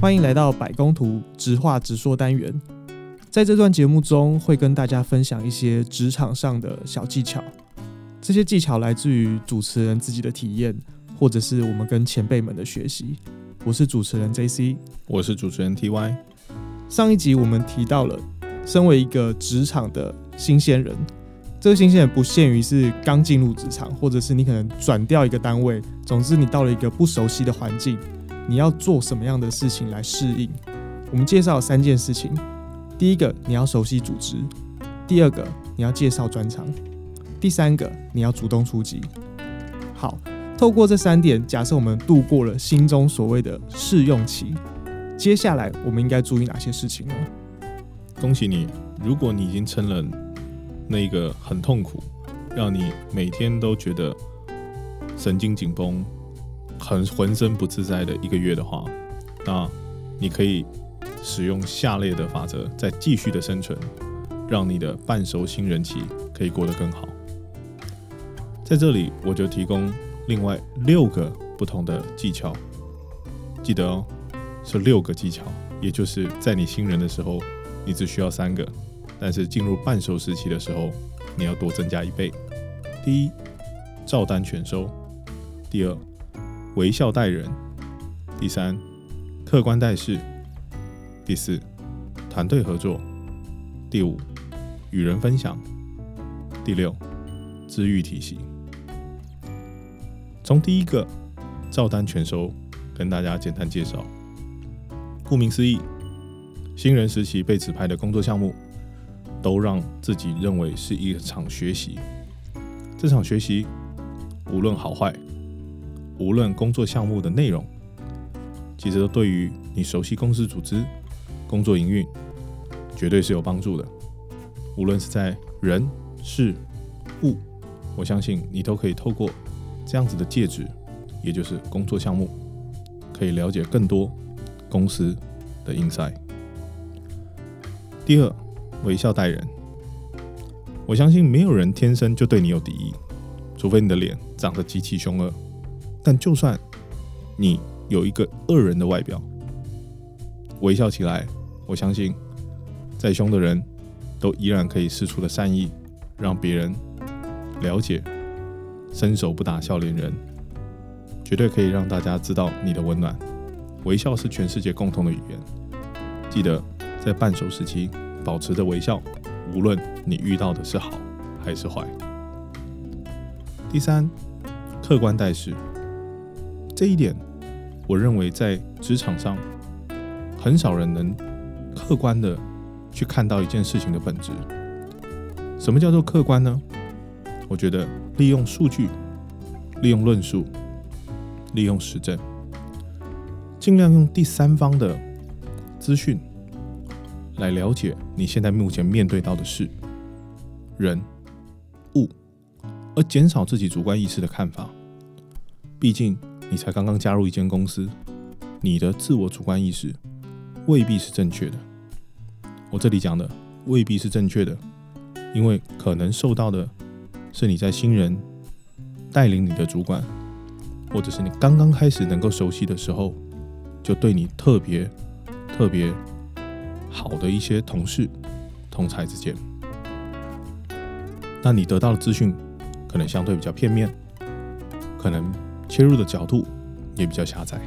欢迎来到百工图直话直说单元。在这段节目中，会跟大家分享一些职场上的小技巧。这些技巧来自于主持人自己的体验，或者是我们跟前辈们的学习。我是主持人 J.C，我是主持人 T.Y。上一集我们提到了，身为一个职场的新鲜人，这个新鲜人不限于是刚进入职场，或者是你可能转调一个单位，总之你到了一个不熟悉的环境，你要做什么样的事情来适应？我们介绍三件事情。第一个，你要熟悉组织；第二个，你要介绍专长；第三个，你要主动出击。好，透过这三点，假设我们度过了心中所谓的试用期，接下来我们应该注意哪些事情呢？恭喜你，如果你已经撑了那个很痛苦，让你每天都觉得神经紧绷、很浑身不自在的一个月的话，那你可以。使用下列的法则，再继续的生存，让你的半熟新人期可以过得更好。在这里，我就提供另外六个不同的技巧，记得哦，是六个技巧，也就是在你新人的时候，你只需要三个，但是进入半熟时期的时候，你要多增加一倍。第一，照单全收；第二，微笑待人；第三，客观待事。第四，团队合作；第五，与人分享；第六，治愈体系。从第一个照单全收，跟大家简单介绍。顾名思义，新人时期被指派的工作项目，都让自己认为是一场学习。这场学习，无论好坏，无论工作项目的内容，其实都对于你熟悉公司组织。工作营运绝对是有帮助的，无论是在人事物，我相信你都可以透过这样子的介质，也就是工作项目，可以了解更多公司的 inside。第二，微笑待人，我相信没有人天生就对你有敌意，除非你的脸长得极其凶恶。但就算你有一个恶人的外表，微笑起来。我相信，再凶的人都依然可以施出的善意，让别人了解。伸手不打笑脸人，绝对可以让大家知道你的温暖。微笑是全世界共同的语言。记得在半熟时期保持着微笑，无论你遇到的是好还是坏。第三，客观待事。这一点，我认为在职场上很少人能。客观的去看到一件事情的本质。什么叫做客观呢？我觉得利用数据、利用论述、利用实证，尽量用第三方的资讯来了解你现在目前面对到的事、人、物，而减少自己主观意识的看法。毕竟你才刚刚加入一间公司，你的自我主观意识未必是正确的。我这里讲的未必是正确的，因为可能受到的是你在新人带领你的主管，或者是你刚刚开始能够熟悉的时候，就对你特别特别好的一些同事、同才之间，那你得到的资讯可能相对比较片面，可能切入的角度也比较狭窄，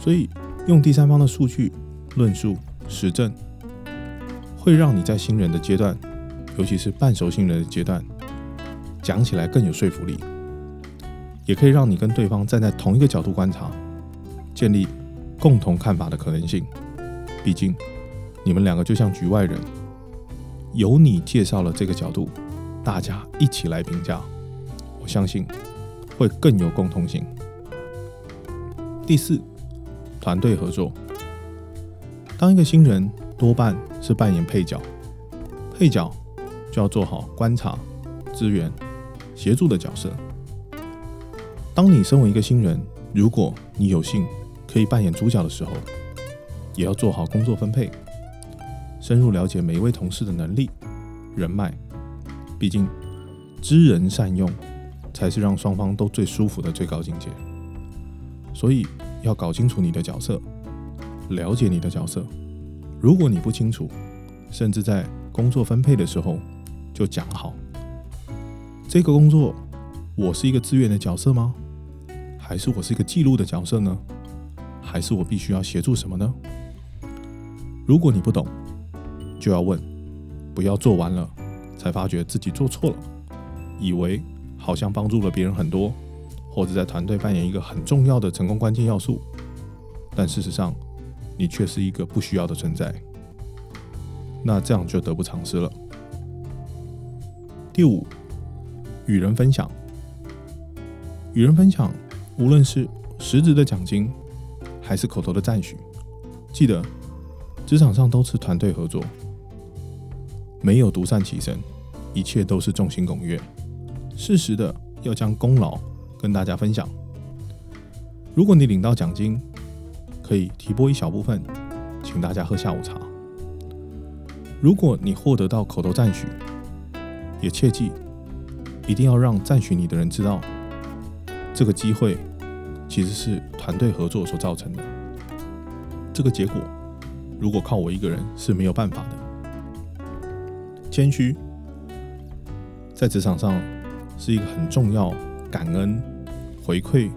所以用第三方的数据论述实证。会让你在新人的阶段，尤其是半熟新人的阶段，讲起来更有说服力，也可以让你跟对方站在同一个角度观察，建立共同看法的可能性。毕竟你们两个就像局外人，由你介绍了这个角度，大家一起来评价，我相信会更有共通性。第四，团队合作。当一个新人。多半是扮演配角，配角就要做好观察、支援、协助的角色。当你身为一个新人，如果你有幸可以扮演主角的时候，也要做好工作分配，深入了解每一位同事的能力、人脉。毕竟知人善用，才是让双方都最舒服的最高境界。所以要搞清楚你的角色，了解你的角色。如果你不清楚，甚至在工作分配的时候就讲好，这个工作我是一个自愿的角色吗？还是我是一个记录的角色呢？还是我必须要协助什么呢？如果你不懂，就要问，不要做完了才发觉自己做错了，以为好像帮助了别人很多，或者在团队扮演一个很重要的成功关键要素，但事实上你却是一个不需要的存在。那这样就得不偿失了。第五，与人分享。与人分享，无论是实质的奖金，还是口头的赞许，记得职场上都是团队合作，没有独善其身，一切都是众星拱月。适时的要将功劳跟大家分享。如果你领到奖金，可以提拨一小部分，请大家喝下午茶。如果你获得到口头赞许，也切记一定要让赞许你的人知道，这个机会其实是团队合作所造成的。这个结果如果靠我一个人是没有办法的。谦虚在职场上是一个很重要、感恩回馈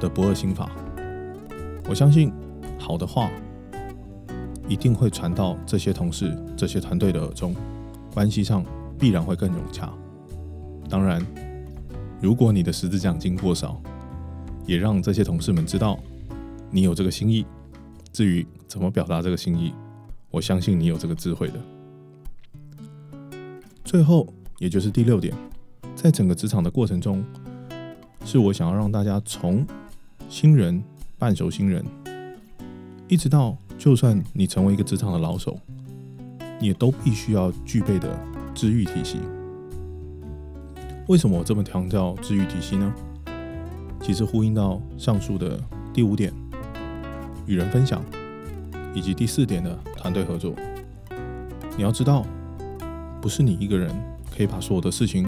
的不二心法。我相信好的话。一定会传到这些同事、这些团队的耳中，关系上必然会更融洽。当然，如果你的十字奖金过少，也让这些同事们知道你有这个心意。至于怎么表达这个心意，我相信你有这个智慧的。最后，也就是第六点，在整个职场的过程中，是我想要让大家从新人、半熟新人，一直到。就算你成为一个职场的老手，你也都必须要具备的治愈体系。为什么我这么强调治愈体系呢？其实呼应到上述的第五点，与人分享，以及第四点的团队合作。你要知道，不是你一个人可以把所有的事情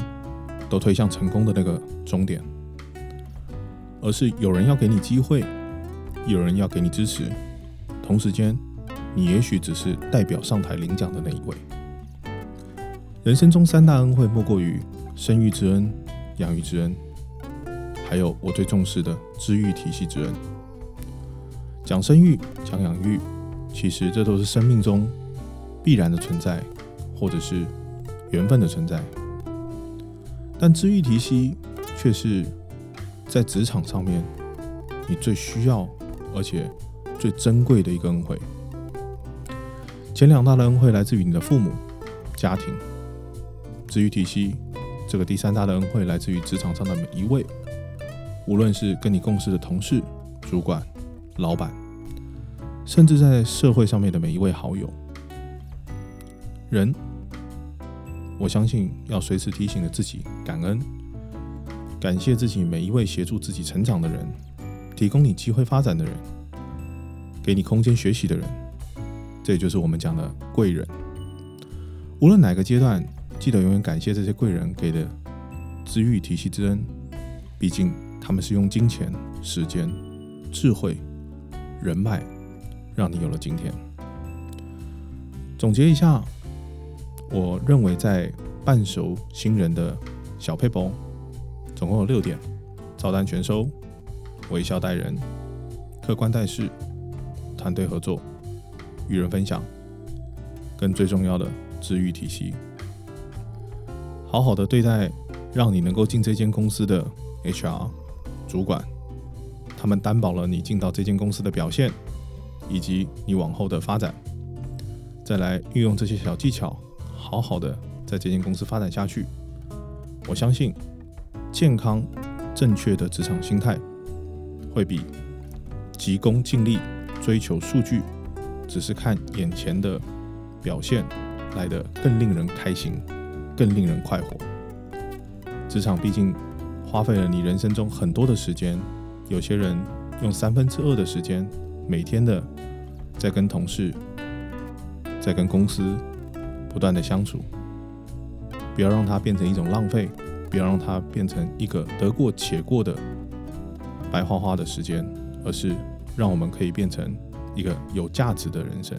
都推向成功的那个终点，而是有人要给你机会，有人要给你支持。同时间，你也许只是代表上台领奖的那一位。人生中三大恩惠，莫过于生育之恩、养育之恩，还有我最重视的知育体系之恩。讲生育、讲养育，其实这都是生命中必然的存在，或者是缘分的存在。但知育体系却是在职场上面你最需要，而且。最珍贵的一个恩惠，前两大的恩惠来自于你的父母、家庭，至于体系，这个第三大的恩惠来自于职场上的每一位，无论是跟你共事的同事、主管、老板，甚至在社会上面的每一位好友。人，我相信要随时提醒着自己感恩，感谢自己每一位协助自己成长的人，提供你机会发展的人。给你空间学习的人，这也就是我们讲的贵人。无论哪个阶段，记得永远感谢这些贵人给的知遇体系之恩。毕竟他们是用金钱、时间、智慧、人脉，让你有了今天。总结一下，我认为在半熟新人的小配包，总共有六点：照单全收、微笑待人、客观待事。团队合作、与人分享，跟最重要的治愈体系，好好的对待，让你能够进这间公司的 HR 主管，他们担保了你进到这间公司的表现，以及你往后的发展。再来运用这些小技巧，好好的在这间公司发展下去。我相信，健康、正确的职场心态，会比急功近利。追求数据，只是看眼前的表现来的更令人开心，更令人快活。职场毕竟花费了你人生中很多的时间，有些人用三分之二的时间，每天的在跟同事，在跟公司不断的相处，不要让它变成一种浪费，不要让它变成一个得过且过的白花花的时间，而是。让我们可以变成一个有价值的人生。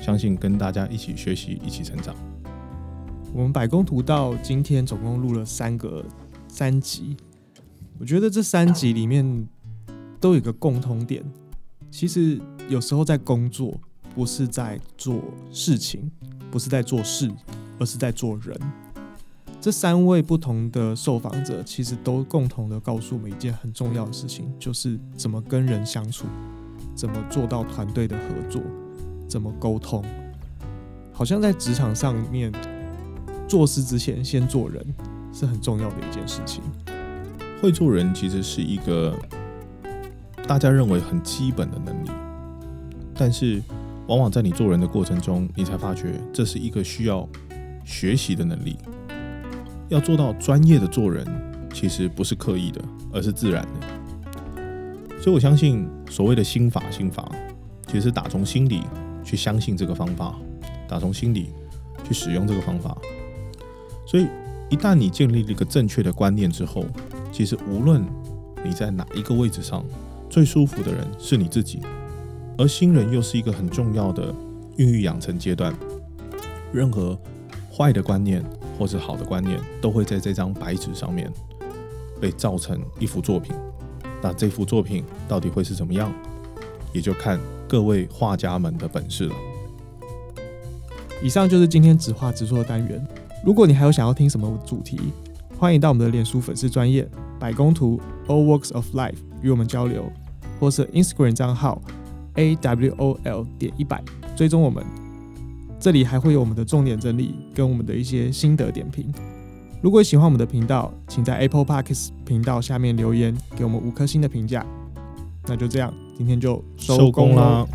相信跟大家一起学习，一起成长。我们百工图到今天总共录了三个三集，我觉得这三集里面都有一个共通点，其实有时候在工作不是在做事情，不是在做事，而是在做人。这三位不同的受访者其实都共同的告诉我们一件很重要的事情，就是怎么跟人相处，怎么做到团队的合作，怎么沟通。好像在职场上面做事之前先做人是很重要的一件事情。会做人其实是一个大家认为很基本的能力，但是往往在你做人的过程中，你才发觉这是一个需要学习的能力。要做到专业的做人，其实不是刻意的，而是自然的。所以我相信，所谓的心法，心法其实是打从心里去相信这个方法，打从心里去使用这个方法。所以，一旦你建立了一个正确的观念之后，其实无论你在哪一个位置上，最舒服的人是你自己。而新人又是一个很重要的孕育养成阶段，任何坏的观念。或是好的观念，都会在这张白纸上面被造成一幅作品。那这幅作品到底会是怎么样，也就看各位画家们的本事了。以上就是今天直画直说的单元。如果你还有想要听什么主题，欢迎到我们的脸书粉丝专业百工图 All Works of Life 与我们交流，或是 Instagram 账号 A W O L 点一百追踪我们。这里还会有我们的重点整理跟我们的一些心得点评。如果喜欢我们的频道，请在 Apple Parks 频道下面留言，给我们五颗星的评价。那就这样，今天就收工了。